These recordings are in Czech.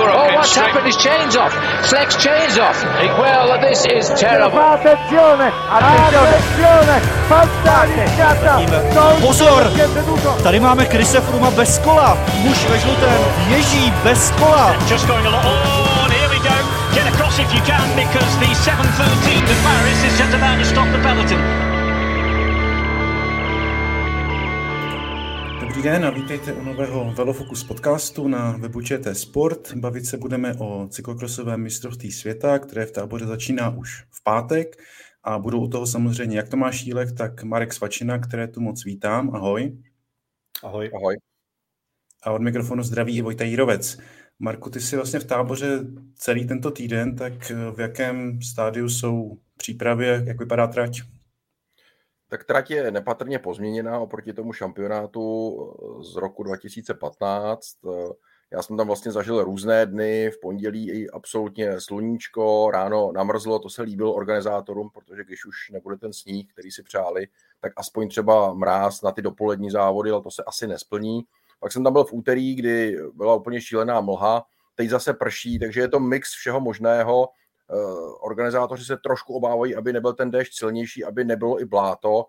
Oh, what's happened? His chain's off. Flex chain's off. Well, this is terrible. Attenzione, attenzione, fantasticata. Pozor, tady máme Krise Fruma bez kola. Muž ve žlutém ježí bez kola. Just going along. Oh, and here we go. Get across if you can because the 713 to Paris is just about to stop the peloton. Dobrý den a vítejte u nového Velofocus podcastu na webu ČT Sport. Bavit se budeme o cyklokrosovém mistrovství světa, které v táboře začíná už v pátek a budou u toho samozřejmě jak Tomáš Jílek, tak Marek Svačina, které tu moc vítám. Ahoj. Ahoj. Ahoj. A od mikrofonu zdraví i Vojta Jírovec. Marku, ty jsi vlastně v táboře celý tento týden, tak v jakém stádiu jsou přípravy, jak vypadá trať? Tak trať je nepatrně pozměněná oproti tomu šampionátu eh, z roku 2015. Eh, já jsem tam vlastně zažil různé dny, v pondělí i absolutně sluníčko, ráno namrzlo, to se líbilo organizátorům, protože když už nebude ten sníh, který si přáli, tak aspoň třeba mráz na ty dopolední závody, ale to se asi nesplní. Pak jsem tam byl v úterý, kdy byla úplně šílená mlha, teď zase prší, takže je to mix všeho možného. Eh, organizátoři se trošku obávají, aby nebyl ten déšť silnější, aby nebylo i bláto,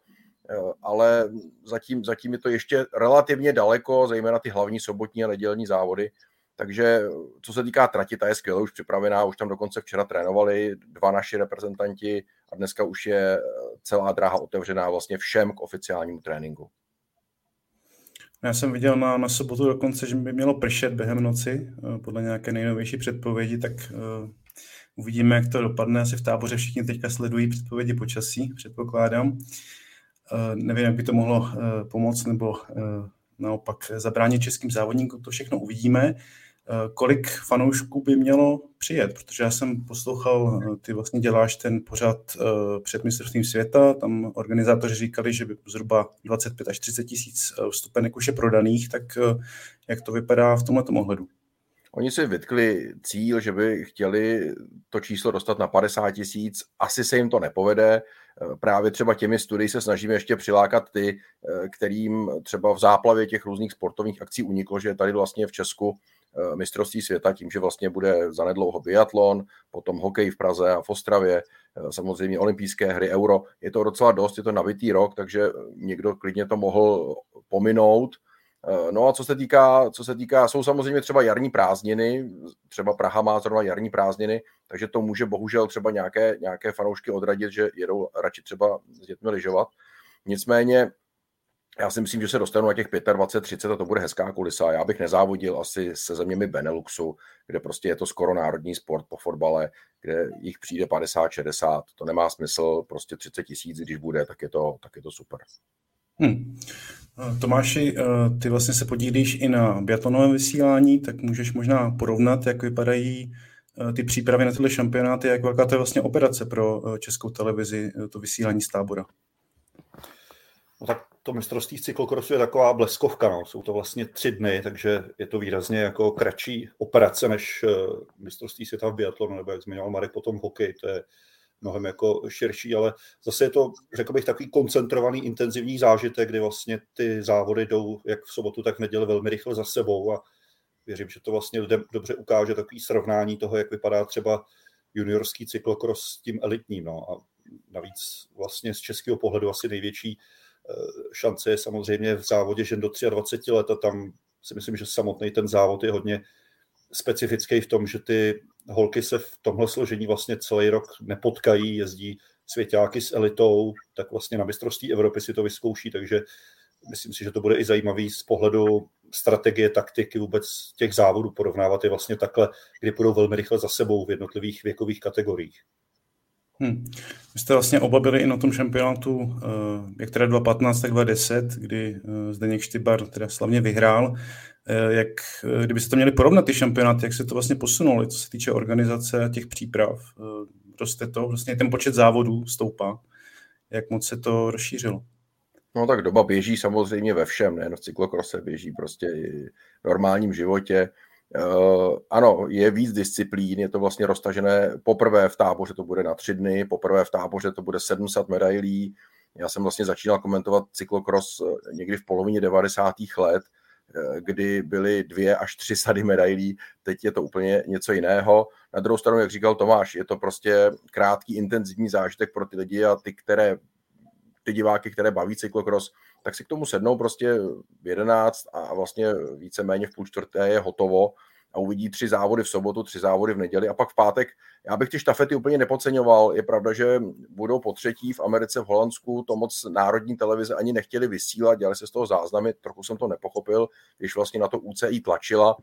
eh, ale zatím, zatím je to ještě relativně daleko, zejména ty hlavní sobotní a nedělní závody. Takže co se týká trati, ta je skvěle už připravená, už tam dokonce včera trénovali dva naši reprezentanti a dneska už je eh, celá dráha otevřená vlastně všem k oficiálnímu tréninku. Já jsem viděl na, na sobotu dokonce, že by mělo pršet během noci, podle nějaké nejnovější předpovědi, tak Uvidíme, jak to dopadne. Asi v táboře všichni teďka sledují předpovědi počasí, předpokládám. Eh, nevím, jak by to mohlo eh, pomoct nebo eh, naopak zabránit českým závodníkům, to všechno uvidíme. Kolik fanoušků by mělo přijet? Protože já jsem poslouchal, ty vlastně děláš ten pořad před mistrovstvím světa, tam organizátoři říkali, že by zhruba 25 až 30 tisíc vstupenek už je prodaných, tak jak to vypadá v tomto ohledu? Oni si vytkli cíl, že by chtěli to číslo dostat na 50 tisíc. Asi se jim to nepovede. Právě třeba těmi studii se snažíme ještě přilákat ty, kterým třeba v záplavě těch různých sportovních akcí uniklo, že tady vlastně v Česku eh, mistrovství světa tím, že vlastně bude zanedlouho biatlon, potom hokej v Praze a v Ostravě, eh, samozřejmě olympijské hry, euro. Je to docela dost, je to nabitý rok, takže někdo klidně to mohl pominout Eh, no a co se týká, co se týká, jsou samozřejmě třeba jarní prázdniny, třeba Praha má zrovna jarní prázdniny, takže to může bohužel třeba nějaké, nějaké fanoušky odradit, že jedou radši třeba s dětmi lyžovat. Nicméně já si myslím, že se dostanu na těch 25, 30 a to bude hezká kulisa. Já bych nezávodil asi se zeměmi Beneluxu, kde prostě je to skoro národní sport po fotbale, kde jich přijde 50, 60. To nemá smysl, prostě 30 tisíc, když bude, tak je to, tak je to super. Hmm. Tomáši, eh, ty vlastně se podílíš i na biatlonovém vysílání, tak můžeš možná porovnat, jak vypadají eh, ty přípravy na tyhle šampionáty, jak velká to je vlastně operace pro eh, českou televizi, to vysílání z tábora. No tak to mistrovství v cyklokrosu je taková bleskovka, no. jsou to vlastně tři dny, takže je to výrazně jako kratší operace než mistrovství světa v biatlonu, nebo jak zmiňoval Marek, potom hokej, to je mnohem jako širší, ale zase je to, řekl bych, takový koncentrovaný, intenzivní zážitek, kdy vlastně ty závody jdou jak v sobotu, tak v neděli velmi rychle za sebou a věřím, že to vlastně lidem dobře ukáže takový srovnání toho, jak vypadá třeba juniorský cyklokros s tím elitním. No. A navíc vlastně z českého pohledu asi největší eh, šance je samozřejmě v závodě žen do 23 let a tam si myslím, že samotný ten závod je hodně specifický v tom, že ty holky se v tomhle složení vlastně celý rok nepotkají, jezdí svěťáky s elitou, tak vlastně na mistrovství Evropy si to vyzkouší, takže myslím si, že to bude i zajímavý z pohledu strategie, taktiky vůbec těch závodů porovnávat je vlastně takhle, kdy půjdou velmi rychle za sebou v jednotlivých věkových kategoriích. Hmm. Vy jste vlastně oba byli i na tom šampionátu, eh, jak teda 2015, tak 2010, kdy eh, Zdeněk Štybar teda slavně vyhrál. Eh, jak, kdyby se to měli porovnat ty šampionáty, jak se to vlastně posunulo, co se týče organizace a těch příprav, roste to, vlastně ten počet závodů stoupá, jak moc se to rozšířilo? No tak doba běží samozřejmě ve všem, nejen v cyklokrose, běží prostě i v normálním životě. Uh, ano, je víc disciplín, je to vlastně roztažené poprvé v táboře to bude na tři dny, poprvé v táboře to bude 700 medailí. Já jsem vlastně začínal komentovat cyklokros eh, někdy v polovině 90. let, kdy byly dvě až tři sady medailí, teď je to úplně něco jiného. Na druhou stranu, jak říkal Tomáš, je to prostě krátký, intenzivní zážitek pro ty lidi a ty, které ty diváky, které baví cyklokros, tak si k tomu sednou prostě v 11 a vlastně víceméně v půl čtvrté je hotovo a uvidí tři závody v sobotu, tři závody v neděli a pak v pátek. Já bych ty štafety úplně nepodceňoval. Je pravda, že budou po třetí v Americe, v Holandsku, to moc národní televize ani nechtěli vysílat, dělali se z toho záznamy, trochu jsem to nepochopil, když vlastně na to UCI tlačila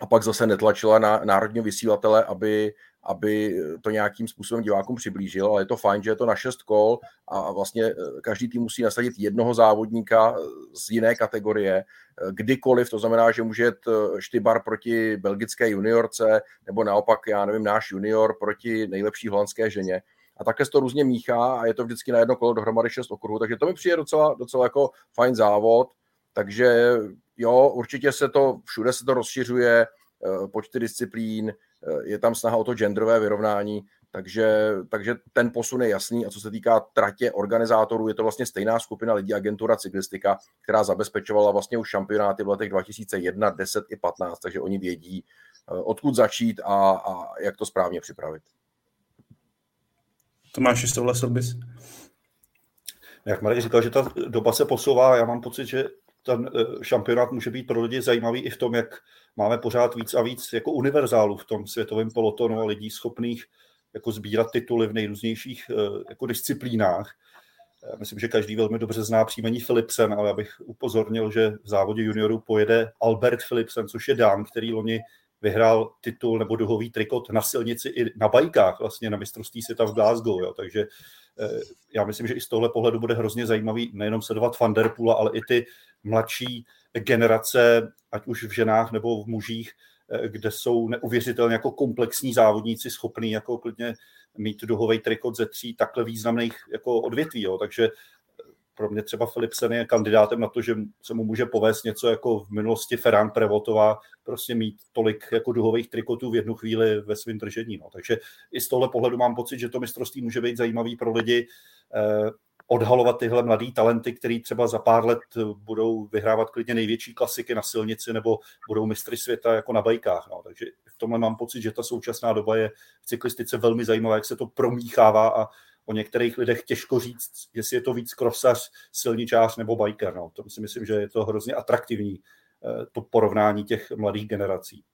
a pak zase netlačila na národního vysílatele, aby, aby to nějakým způsobem divákům přiblížil, ale je to fajn, že je to na šest kol a vlastně eh, každý tým musí nasadit jednoho závodníka z jiné kategorie, eh, kdykoliv, to znamená, že může jet eh, Štybar proti belgické juniorce, nebo naopak, já nevím, náš junior proti nejlepší holandské ženě. A také se to různě míchá a je to vždycky na jedno kolo dohromady šest okruhů, takže to mi přijde docela, docela jako fajn závod, takže jo, určitě se to, všude se to rozšiřuje, počty disciplín, Eh, je tam snaha o to genderové vyrovnání, takže, takže ten posun je jasný a co se týká tratě organizátorů, je to vlastně stejná skupina lidí, agentura cyklistika, která zabezpečovala vlastně už šampionáty v letech 2001, 10 i 15, takže oni vědí, eh, odkud začít a, a jak to správně připravit. Tomáš, ještě souhlasil bys? Jak Marek říkal, že ta doba se posouvá, já mám pocit, že ten eh, šampionát může být pro lidi zajímavý i v tom, jak máme pořád víc a víc jako univerzálů v tom světovém polotonu a lidí schopných jako sbírat tituly v nejrůznějších eh, jako disciplínách. Já myslím, že každý velmi dobře zná příjmení Philipsen, ale abych upozornil, že v závodě juniorů pojede Albert Philipsen, což je dán, který loni vyhrál titul nebo duhový trikot na silnici i na bajkách, vlastně na mistrovství světa v Glasgow. Jo. Takže eh, já myslím, že i z tohle pohledu bude hrozně zajímavý nejenom sledovat Poola, ale i ty mladší generace, ať už v ženách nebo v mužích, eh, kde jsou neuvěřitelně jako komplexní závodníci schopní jako klidně mít duhový trikot ze tří takhle významných jako odvětví. Jo. Takže pro mě třeba Philipsen je kandidátem na to, že se mu může povést něco jako v minulosti Ferran Prevotová, prostě mít tolik jako duhových trikotů v jednu chvíli ve svém držení. No. Takže i z tohle pohledu mám pocit, že to mistrovství může být zajímavý pro lidi. Eh, odhalovat tyhle mladý talenty, který třeba za pár let budou vyhrávat klidně největší klasiky na silnici nebo budou mistry světa jako na bajkách. No. Takže v tomhle mám pocit, že ta současná doba je v cyklistice velmi zajímavá, jak se to promíchává a o některých lidech těžko říct, jestli je to víc krosař, silničář nebo biker. No. To si myslím, že je to hrozně atraktivní, eh, to porovnání těch mladých generací.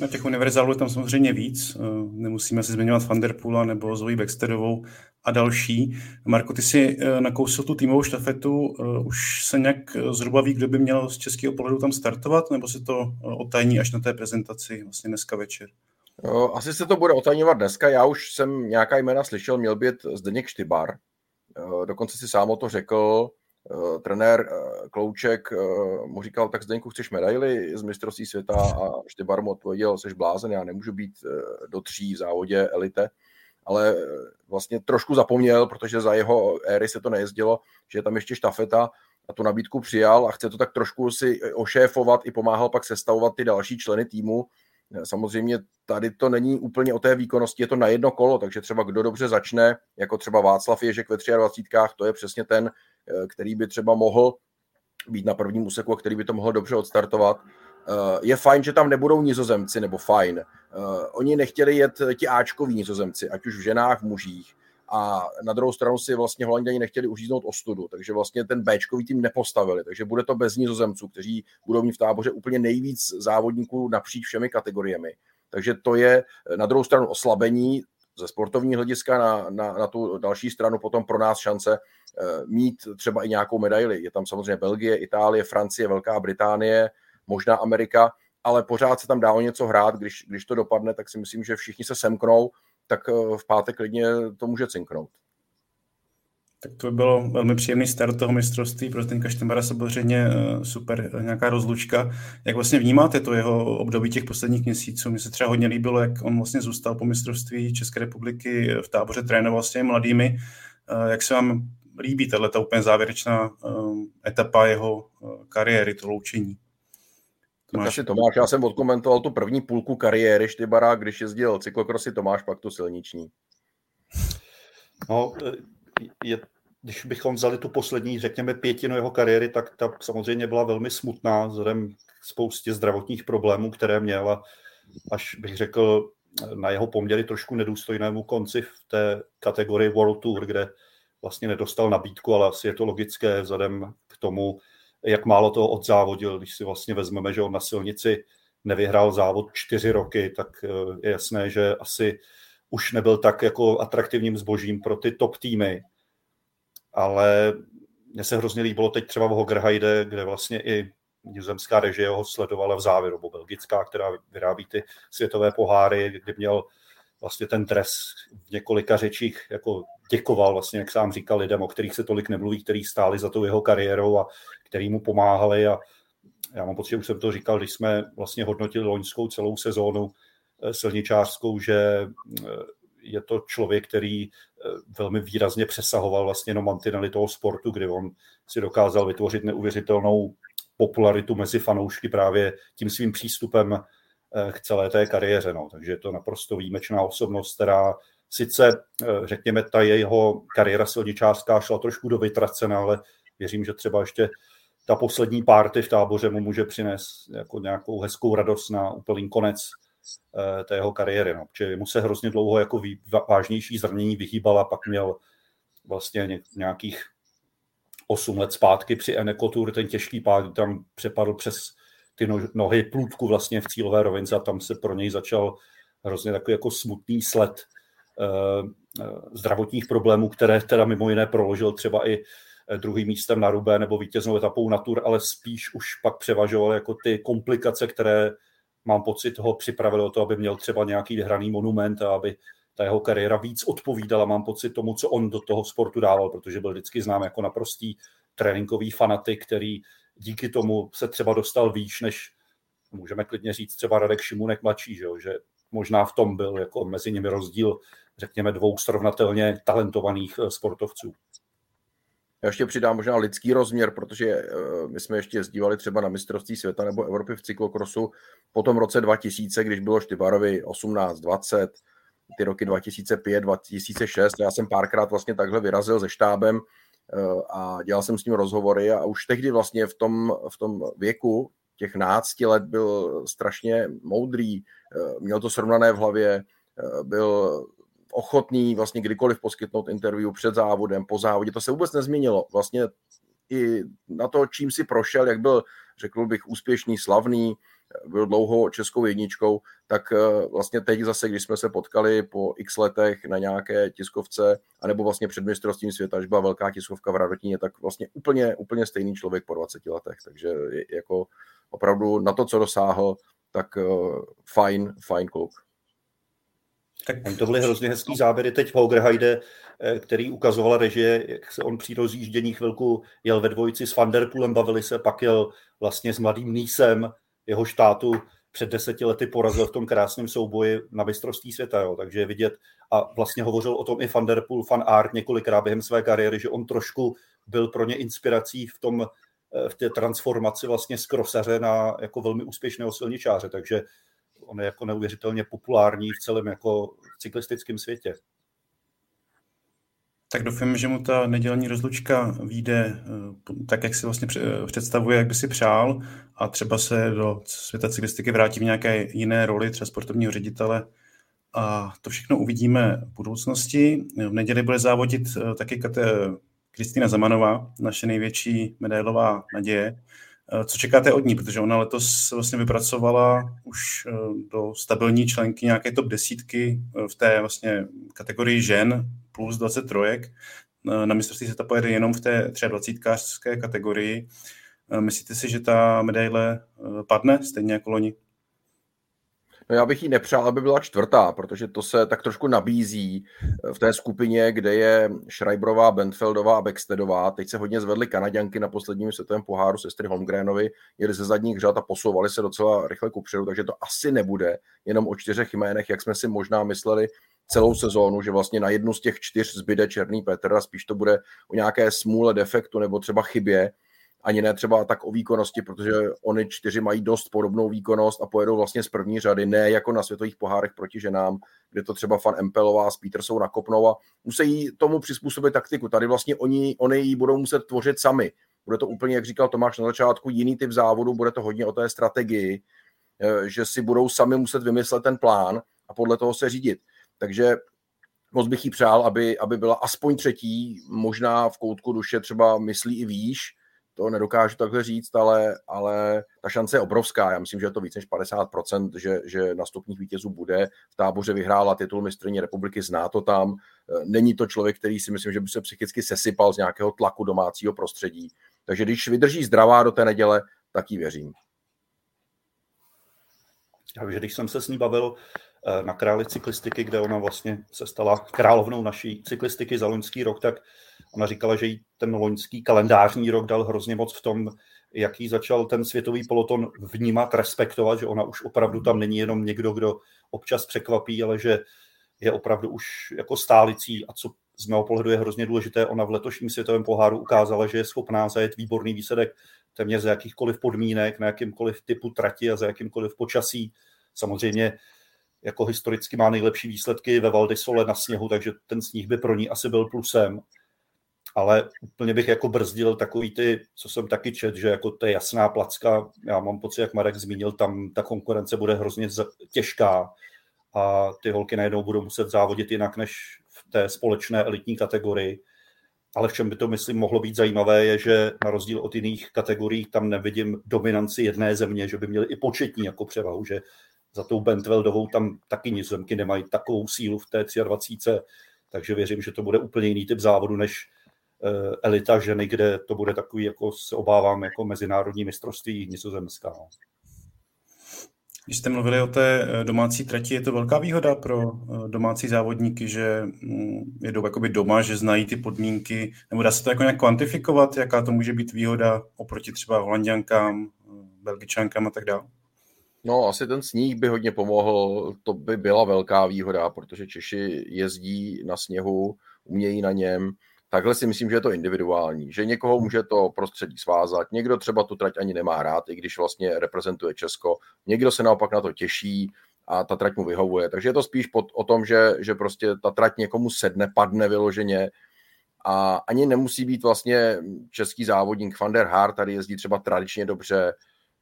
Na těch univerzálů je tam samozřejmě víc. Eh, nemusíme si zmiňovat Vanderpoola nebo Zoe Baxterovou a další. Marko, ty si eh, nakousil tu týmovou štafetu. Už se nějak zhruba ví, kdo by měl z českého pohledu tam startovat, nebo se to otajní až na té prezentaci vlastně dneska večer? Asi se to bude otajňovat dneska. Já už jsem nějaká jména slyšel, měl být Zdeněk Štybar. Dokonce si sám o to řekl. Trenér Klouček mu říkal, tak Zdeňku, chceš medaily z mistrovství světa? A Štybar mu odpověděl, jsi blázen, já nemůžu být do tří v závodě elite. Ale vlastně trošku zapomněl, protože za jeho éry se to nejezdilo, že je tam ještě štafeta a tu nabídku přijal a chce to tak trošku si ošéfovat i pomáhal pak sestavovat ty další členy týmu, Samozřejmě tady to není úplně o té výkonnosti, je to na jedno kolo, takže třeba kdo dobře začne, jako třeba Václav Ježek ve 23, to je přesně ten, eh, který by třeba mohl být na prvním úseku a který by to mohl dobře odstartovat. Eh, je fajn, že tam nebudou nizozemci, nebo fajn. Eh, oni nechtěli jet ti Ačkoví nizozemci, ať už v ženách, v mužích a na druhou stranu si vlastně Holanděni nechtěli uříznout ostudu, takže vlastně ten Bčkový tým nepostavili, takže bude to bez nizozemců, kteří budou mít v táboře úplně nejvíc závodníků napříč všemi kategoriemi. Takže to je na druhou stranu oslabení ze sportovního hlediska na, na, na tu další stranu potom pro nás šance eh, mít třeba i nějakou medaili. Je tam samozřejmě Belgie, Itálie, Francie, Velká Británie, možná Amerika, ale pořád se tam dá o něco hrát, když, když to dopadne, tak si myslím, že všichni se semknou tak eh, v pátek klidně to může cinknout. Tak to by bylo velmi příjemný start toho mistrovství, pro ten Štenbara samozřejmě eh, super eh, nějaká rozlučka. Jak vlastně vnímáte to jeho období těch posledních měsíců? Mně se třeba hodně líbilo, jak on vlastně zůstal po mistrovství České republiky v táboře, trénoval s těmi mladými. Jak se vám líbí tato úplně závěrečná etapa jeho kariéry, to loučení? Tomáš. asi Tomáš, já jsem odkomentoval tu první půlku kariéry Štybara, když jezdil cyklokrosy Tomáš, pak tu silniční. No, je když bychom vzali tu poslední, řekněme, pětinu jeho kariéry, tak ta samozřejmě byla velmi smutná vzhledem k spoustě zdravotních problémů, které měla, až bych řekl, na jeho poměry trošku nedůstojnému konci v té kategorii World Tour, kde vlastně nedostal nabídku, ale asi je to logické vzhledem k tomu, jak málo toho odzávodil, když si vlastně vezmeme, že on na silnici nevyhrál závod čtyři roky, tak eh, je jasné, že asi už nebyl tak jako atraktivním zbožím pro ty top týmy. Ale mně se hrozně líbilo teď třeba v Hogerheide, kde vlastně i nizozemská režie ho sledovala v závěru, nebo belgická, která vyrábí ty světové poháry, kdy měl vlastně ten dres v několika řečích jako děkoval vlastně, jak sám říkal, lidem, o kterých se tolik nemluví, kteří stáli za tou jeho kariérou a který mu pomáhali. A já mám pocit, že už jsem to říkal, když jsme vlastně hodnotili loňskou celou sezónu eh, silničářskou, že eh, je to člověk, který eh, velmi výrazně přesahoval vlastně jenom mantinely toho sportu, kdy on si dokázal vytvořit neuvěřitelnou popularitu mezi fanoušky právě tím svým přístupem k celé té kariéře. No. Takže je to naprosto výjimečná osobnost, která sice, řekněme, ta jeho kariéra silničářská šla trošku do vytracena, ale věřím, že třeba ještě ta poslední párty v táboře mu může přinést jako nějakou hezkou radost na úplný konec eh, té jeho kariéry. No. Protože mu se hrozně dlouho jako vážnější zranění vyhýbal a pak měl vlastně nějakých 8 let zpátky při Enekotur ten těžký pád, tam přepadl přes ty no, nohy plůdku vlastně v cílové rovince a tam se pro něj začal hrozně takový jako smutný sled uh, zdravotních problémů, které teda mimo jiné proložil třeba i Eh, druhým místem na Rubé nebo vítěznou etapou na Tour, ale spíš už pak převažoval jako ty komplikace, které mám pocit ho připravili o to, aby měl třeba nějaký vyhraný monument a aby ta jeho kariéra víc odpovídala, mám pocit tomu, co on do toho sportu dával, protože byl vždycky znám jako naprostý tréninkový fanatik, který díky tomu se třeba dostal výš, než můžeme klidně říct třeba Radek Šimunek mladší, že, že možná v tom byl jako mezi nimi rozdíl, řekněme, dvou srovnatelně talentovaných eh, sportovců. Já ještě přidám možná lidský rozměr, protože eh, my jsme ještě jezdívali třeba na mistrovství světa nebo Evropy v cyklokrosu po tom roce 2000, když bylo Štybarovi 18, 20, ty roky 2005, 2006. Já jsem párkrát vlastně takhle vyrazil se štábem a dělal jsem s ním rozhovory a už tehdy vlastně v tom, v tom věku těch nácti let byl strašně moudrý, eh, měl to srovnané v hlavě, byl ochotný vlastně kdykoliv poskytnout interview před závodem, po závodě. To se vůbec nezměnilo. Vlastně i na to, čím si prošel, jak byl, řekl bych, úspěšný, slavný, byl dlouho českou jedničkou, tak eh, vlastně teď zase, když jsme se potkali po x letech na nějaké tiskovce, anebo vlastně před mistrovstvím světa, když byla velká tiskovka v Radotíně, tak vlastně úplně, úplně stejný člověk po 20 letech. Takže jako opravdu na to, co dosáhl, tak eh, fajn, fajn kluk. Tak to byly hrozně hezký záběry teď v Haugerheide, eh, který ukazoval režie, jak se on při rozjíždění chvilku jel ve dvojici s Vanderpoolem, bavili se, pak jel vlastně s mladým Nísem, jeho štátu před deseti lety porazil v tom krásném souboji na mistrovství světa, jo. takže je vidět a vlastně hovořil o tom i Vanderpool, fan Art několikrát během své kariéry, že on trošku byl pro ně inspirací v tom, eh, v té transformaci vlastně z krosaře na jako velmi úspěšného silničáře, takže on je jako neuvěřitelně populární v celém jako cyklistickém světě. Tak doufám, že mu ta nedělní rozlučka vyjde eh, tak, jak si vlastně představuje, jak by si přál a třeba se do světa cyklistiky vrátí v nějaké jiné roli, třeba sportovního ředitele. A to všechno uvidíme v budoucnosti. V neděli bude závodit eh, taky Kristýna Zamanová, naše největší medailová naděje. Eh, co čekáte od ní? Protože ona letos vlastně vypracovala už eh, do stabilní členky nějaké top desítky eh, v té vlastně kategorii žen plus 23. Na mistrovství se to pojede jenom v té 23 kategorii. Myslíte si, že ta medaile padne stejně jako loni? No já bych jí nepřál, aby byla čtvrtá, protože to se tak trošku nabízí eh, v té skupině, kde je Schreiberová, Bentfeldová a Beckstedová. Teď se hodně zvedly Kanaďanky na posledním světovém poháru sestry Holmgrenovi, jeli ze zadních řad a posouvali se docela rychle kupředu, takže to asi nebude jenom o čtyřech jménech, jak jsme si možná mysleli celou sezónu, že vlastně na jednu z těch čtyř zbyde Černý Petr a spíš to bude o nějaké smůle defektu nebo třeba chybě ani ne třeba tak o výkonnosti, protože oni čtyři mají dost podobnou výkonnost a pojedou vlastně z první řady, ne jako na světových pohárech proti ženám, kde to třeba fan Empelová s Petersou nakopnou a musí tomu přizpůsobit taktiku. Tady vlastně oni, oni ji budou muset tvořit sami. Bude to úplně, jak říkal Tomáš na začátku, jiný typ závodu, bude to hodně o té strategii, eh, že si budou sami muset vymyslet ten plán a podle toho se řídit. Takže moc bych jí přál, aby, aby byla aspoň třetí, možná v koutku duše třeba myslí i výš, to nedokážu takhle říct, ale, ale ta šance je obrovská. Já myslím, že je to více než 50%, že, že nastupních vítězů bude. V táboře vyhrála titul mistrně republiky, zná to tam. Není to člověk, který si myslím, že by se psychicky sesypal z nějakého tlaku domácího prostředí. Takže když vydrží zdravá do té neděle, tak jí věřím. Takže když jsem se s ní bavil na králi cyklistiky, kde ona vlastně se stala královnou naší cyklistiky za loňský rok, tak ona říkala, že jí ten loňský kalendářní rok dal hrozně moc v tom, jaký začal ten světový peloton vnímat, respektovat, že ona už opravdu tam není jenom někdo, kdo občas překvapí, ale že je opravdu už jako stálicí a co z mého pohledu je hrozně důležité, ona v letošním světovém poháru ukázala, že je schopná zajet výborný výsledek téměř za jakýchkoliv podmínek, na jakýmkoliv typu trati a za jakýmkoliv počasí. Samozřejmě jako historicky má nejlepší výsledky ve Valdisole na sněhu, takže ten sníh by pro ní asi byl plusem. Ale úplně bych jako brzdil takový ty, co jsem taky čet, že jako to je jasná placka. Já mám pocit, jak Marek zmínil, tam ta konkurence bude hrozně těžká a ty holky najednou budou muset závodit jinak než v té společné elitní kategorii. Ale v čem by to, myslím, mohlo být zajímavé, je, že na rozdíl od jiných kategorií tam nevidím dominanci jedné země, že by měli i početní jako převahu, že za tou Bentveldovou tam taky nizozemky nemají takovou sílu v té 23, takže věřím, že to bude úplně jiný typ závodu než eh, elita ženy, kde to bude takový, jako se obávám, jako mezinárodní mistrovství nizozemská. No. Když jste mluvili o té eh, domácí trati, je to velká výhoda pro eh, domácí závodníky, že mm, jedou jakoby doma, že znají ty podmínky, nebo dá se to jako nějak kvantifikovat, jaká to může být výhoda oproti třeba holanděnkám, eh, belgičankám a tak dále? No, asi ten sníh by hodně pomohl, to by byla velká výhoda, protože Češi jezdí na sněhu, umějí na něm, Takhle si myslím, že je to individuální, že někoho může to prostředí svázat, někdo třeba tu trať ani nemá rád, i když vlastně reprezentuje Česko, někdo se naopak na to těší a ta trať mu vyhovuje. Takže je to spíš pod, o tom, že, že prostě ta trať někomu sedne, padne vyloženě. A ani nemusí být vlastně český závodník Van der Haar, tady jezdí třeba tradičně dobře.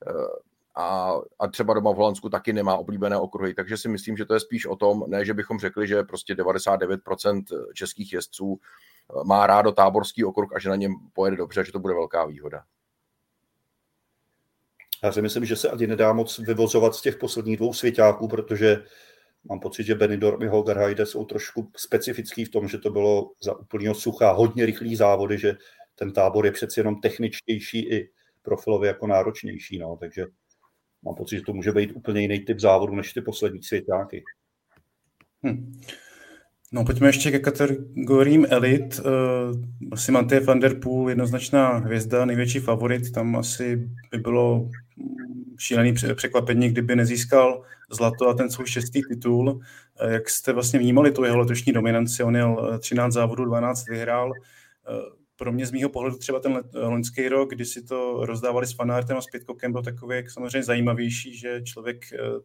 Eh, a, a třeba doma v Holandsku taky nemá oblíbené okruhy, takže si myslím, že to je spíš o tom, ne, že bychom řekli, že prostě 99% českých jezdců má rádo táborský okruh a že na něm pojede dobře, že to bude velká výhoda. Já si myslím, že se ani nedá moc vyvozovat z těch posledních dvou svěťáků, protože mám pocit, že Benidorm i Hogarheide jsou trošku specifický v tom, že to bylo za úplného sucha hodně rychlý závody, že ten tábor je přeci jenom techničtější i profilově jako náročnější, no, takže mám pocit, že to může být úplně jiný typ závodu než ty poslední svěťáky. Hm. No, pojďme ještě ke kategoriím elit. Asi Matej van der Poel, jednoznačná hvězda, největší favorit. Tam asi by bylo šílený překvapení, kdyby nezískal zlato a ten svůj šestý titul. Uh, jak jste vlastně vnímali tu jeho letošní dominanci? On jel 13 závodů, 12 vyhrál. Pro mě z mýho pohledu třeba ten loňský rok, kdy si to rozdávali s fanártem a s Pitcockem, byl takový jak samozřejmě zajímavější, že člověk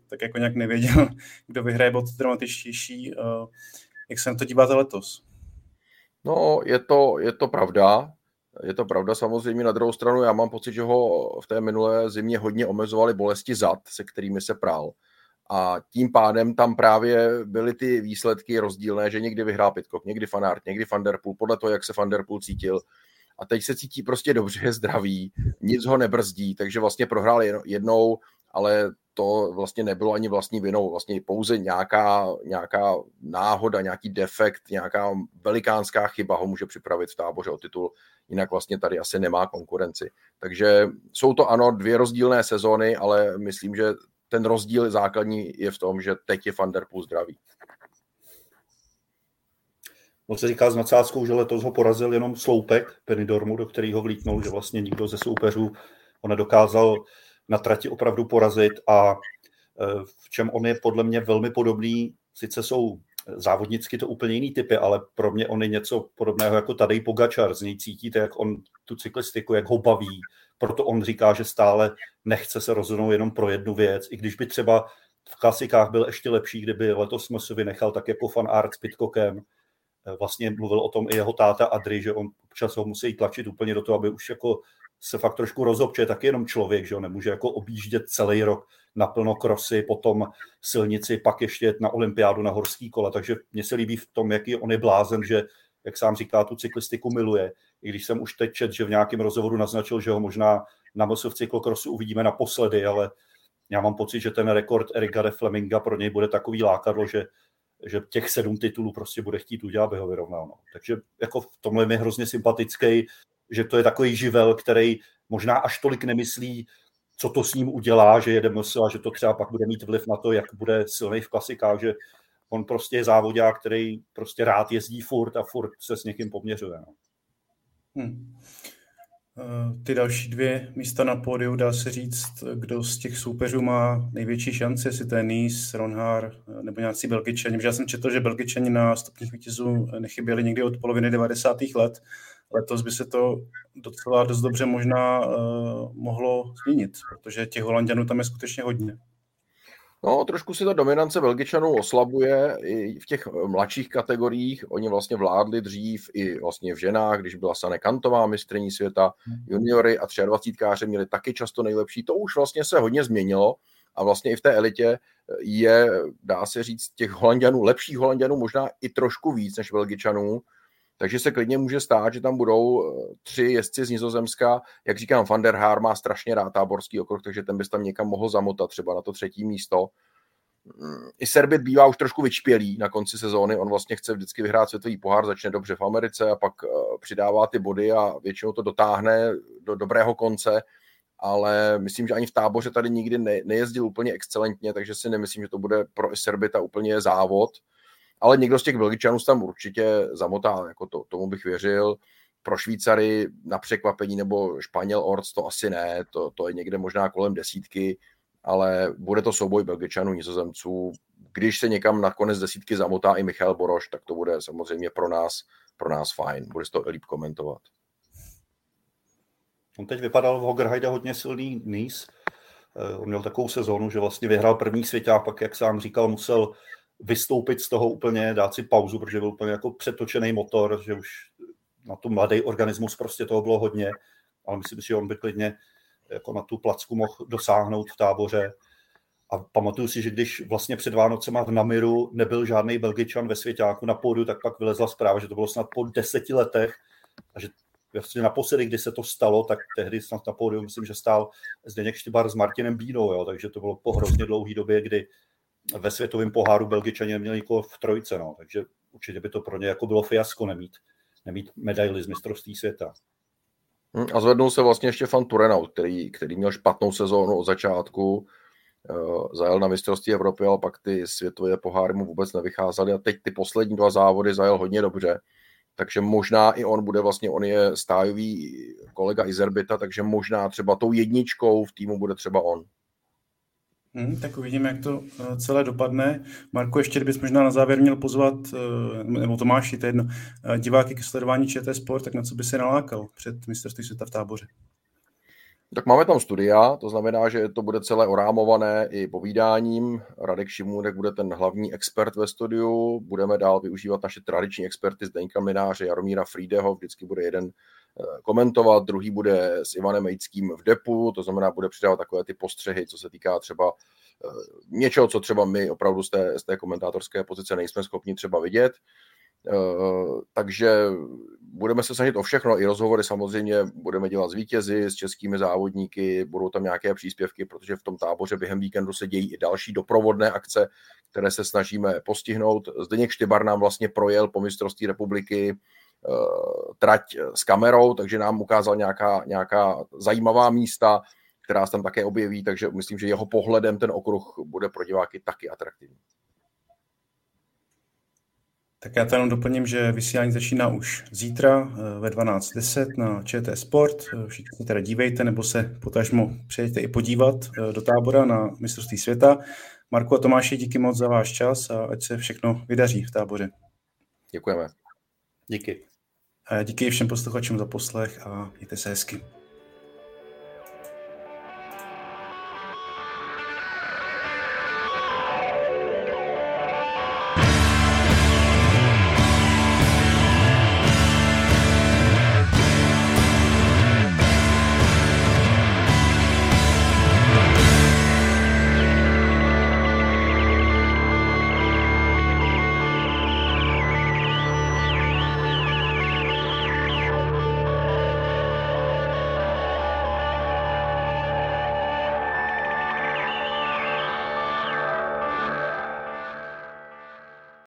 tak jako nějak nevěděl, kdo vyhraje, byl to dramatičtější. Jak se na to díváte letos? No, je to, je to pravda. Je to pravda samozřejmě. Na druhou stranu já mám pocit, že ho v té minulé zimě hodně omezovali bolesti zad, se kterými se prál. A tím pádem tam právě byly ty výsledky rozdílné, že někdy vyhrál Pitcock, někdy Fanart, někdy Van Der Poel, podle toho, jak se Van Der Poel cítil. A teď se cítí prostě dobře, je zdravý, nic ho nebrzdí, takže vlastně prohrál jednou, ale to vlastně nebylo ani vlastní vinou, vlastně pouze nějaká, nějaká náhoda, nějaký defekt, nějaká velikánská chyba ho může připravit v táboře o titul, jinak vlastně tady asi nemá konkurenci. Takže jsou to ano dvě rozdílné sezóny, ale myslím, že ten rozdíl základní je v tom, že teď je Van der Poel zdravý. On se říká s nadsázkou, že letos ho porazil jenom sloupek Penidormu, do kterého vlítnul, že vlastně nikdo ze soupeřů ho nedokázal na trati opravdu porazit a e, v čem on je podle mě velmi podobný, sice jsou závodnicky to úplně jiný typy, ale pro mě on je něco podobného jako tady Pogačar. Z něj cítíte, jak on tu cyklistiku, jak ho baví. Proto on říká, že stále nechce se rozhodnout jenom pro jednu věc, i když by třeba v klasikách byl ještě lepší, kdyby letos Smysl vynechal tak jako fan art s Pitcockem. Vlastně mluvil o tom i jeho táta Adri, že on občas ho musí tlačit úplně do toho, aby už jako se fakt trošku rozobče, tak jenom člověk, že ho nemůže jako objíždět celý rok naplno krosy, potom silnici, pak ještě na olympiádu na horský kole, takže mně se líbí v tom, jaký on je blázen, že jak sám říká, tu cyklistiku miluje. I když jsem už teď čet, že v nějakém rozhovoru naznačil, že ho možná na MSV cyklokrosu uvidíme naposledy, ale já mám pocit, že ten rekord Erika de Fleminga pro něj bude takový lákadlo, že, že těch sedm titulů prostě bude chtít udělat, aby ho vyrovnal. No. Takže jako v tomhle mi hrozně sympatický, že to je takový živel, který možná až tolik nemyslí, co to s ním udělá, že jede MSL a že to třeba pak bude mít vliv na to, jak bude silný v klasikách, že on prostě je závodák, který prostě rád jezdí furt a furt se s někým poměřuje. No. Hmm. Ty další dvě místa na pódiu, dá se říct, kdo z těch soupeřů má největší šanci, jestli to je Nice, Ronhar eh, nebo nějací Belgičani. Já jsem četl, že Belgičani na stupních vítězů nechyběli někdy od poloviny 90. let. Letos by se to docela dost dobře možná uh, mohlo změnit, protože těch Holandianů tam je skutečně hodně. No, trošku si ta dominance Belgičanů oslabuje i v těch mladších kategoriích. Oni vlastně vládli dřív i vlastně v ženách, když byla Sane Kantová mistrní světa, juniory a 23 měli taky často nejlepší. To už vlastně se hodně změnilo a vlastně i v té elitě je, dá se říct, těch Holandianů, lepších Holandianů možná i trošku víc než Belgičanů, takže se klidně může stát, že tam budou eh, tři jezdci z Nizozemska. Jak říkám, Van der Haar má strašně rád táborský okruh, takže ten bys tam někam mohl zamotat, třeba na to třetí místo. Mm, I Serbit bývá už trošku vyčpělý na konci sezóny. On vlastně chce vždycky vyhrát světový pohár, začne dobře v Americe a pak eh, přidává ty body a většinou to dotáhne do dobrého konce ale myslím, že ani v táboře tady nikdy ne, nejezdil úplně excelentně, takže si nemyslím, že to bude pro Serbita úplně závod ale někdo z těch Belgičanů tam určitě zamotá, jako to, tomu bych věřil. Pro Švýcary na překvapení nebo Španěl Orc to asi ne, to, to je někde možná kolem desítky, ale bude to souboj Belgičanů, Nizozemců. Když se někam na konec desítky zamotá i Michal Boroš, tak to bude samozřejmě pro nás, pro nás fajn. Bude to líp komentovat. On teď vypadal v Hogerheide hodně silný níz. Eh, on měl takovou sezónu, že vlastně vyhrál první světě a pak, jak sám říkal, musel vystoupit z toho úplně, dát si pauzu, protože byl úplně jako přetočený motor, že už na tu mladý organismus prostě toho bylo hodně, ale myslím si, že on by klidně jako na tu placku mohl dosáhnout v táboře. A pamatuju si, že když vlastně před Vánocema v Namiru nebyl žádný Belgičan ve svěťáku na pódu, tak pak vylezla zpráva, že to bylo snad po deseti letech a že vlastně naposledy, kdy se to stalo, tak tehdy snad na pódiu, myslím, že stál Zdeněk Štybar s Martinem Bínou, jo, takže to bylo po hrozně dlouhé době, kdy ve světovém poháru Belgičani neměli nikoho v trojce, no, takže určitě by to pro ně jako bylo fiasko nemít, nemít medaily z mistrovství světa. Hm, a zvednul se vlastně ještě fan Turenaut, který, který měl špatnou sezónu od začátku, uh, zajel na mistrovství Evropy, ale pak ty světové poháry mu vůbec nevycházely a teď ty poslední dva závody zajel hodně dobře. Takže možná i on bude vlastně, on je stájový kolega Izerbita, takže možná třeba tou jedničkou v týmu bude třeba on. Hmm, tak uvidíme, jak to uh, celé dopadne. Marko, ještě bys možná na závěr měl pozvat, uh, nebo Tomáši, to je jedno, uh, diváky ke sledování ČT Sport, tak na co by se nalákal před mistrovství světa v táboře? Tak máme tam studia, to znamená, že to bude celé orámované i povídáním. Radek Šimůnek bude ten hlavní expert ve studiu. Budeme dál využívat naše tradiční experty Zdeňka Mináře, Jaromíra Frýdeho, vždycky bude jeden komentovat, druhý bude s Ivanem Mejckým v depu, to znamená, bude přidávat takové ty postřehy, co se týká třeba eh, něčeho, co třeba my opravdu z té, z té komentátorské pozice nejsme schopni třeba vidět. Eh, takže budeme se snažit o všechno, i rozhovory samozřejmě budeme dělat s vítězi, s českými závodníky, budou tam nějaké příspěvky, protože v tom táboře během víkendu se dějí i další doprovodné akce, které se snažíme postihnout. Zdeněk Štybar nám vlastně projel po mistrovství republiky Eh, trať s kamerou, takže nám ukázal nějaká, nějaká zajímavá místa, která se tam také objeví, takže myslím, že jeho pohledem ten okruh bude pro diváky taky atraktivní. Tak já tam doplním, že vysílání začíná už zítra eh, ve 12.10 na ČT Sport. Eh, všichni teda dívejte, nebo se potažmo přejďte i podívat do tábora na mistrovství světa. Marku a Tomáši, díky moc za váš čas a ať se všechno vydaří v táboře. Děkujeme. Díky. Díky všem posluchačům za poslech a mějte se hezky.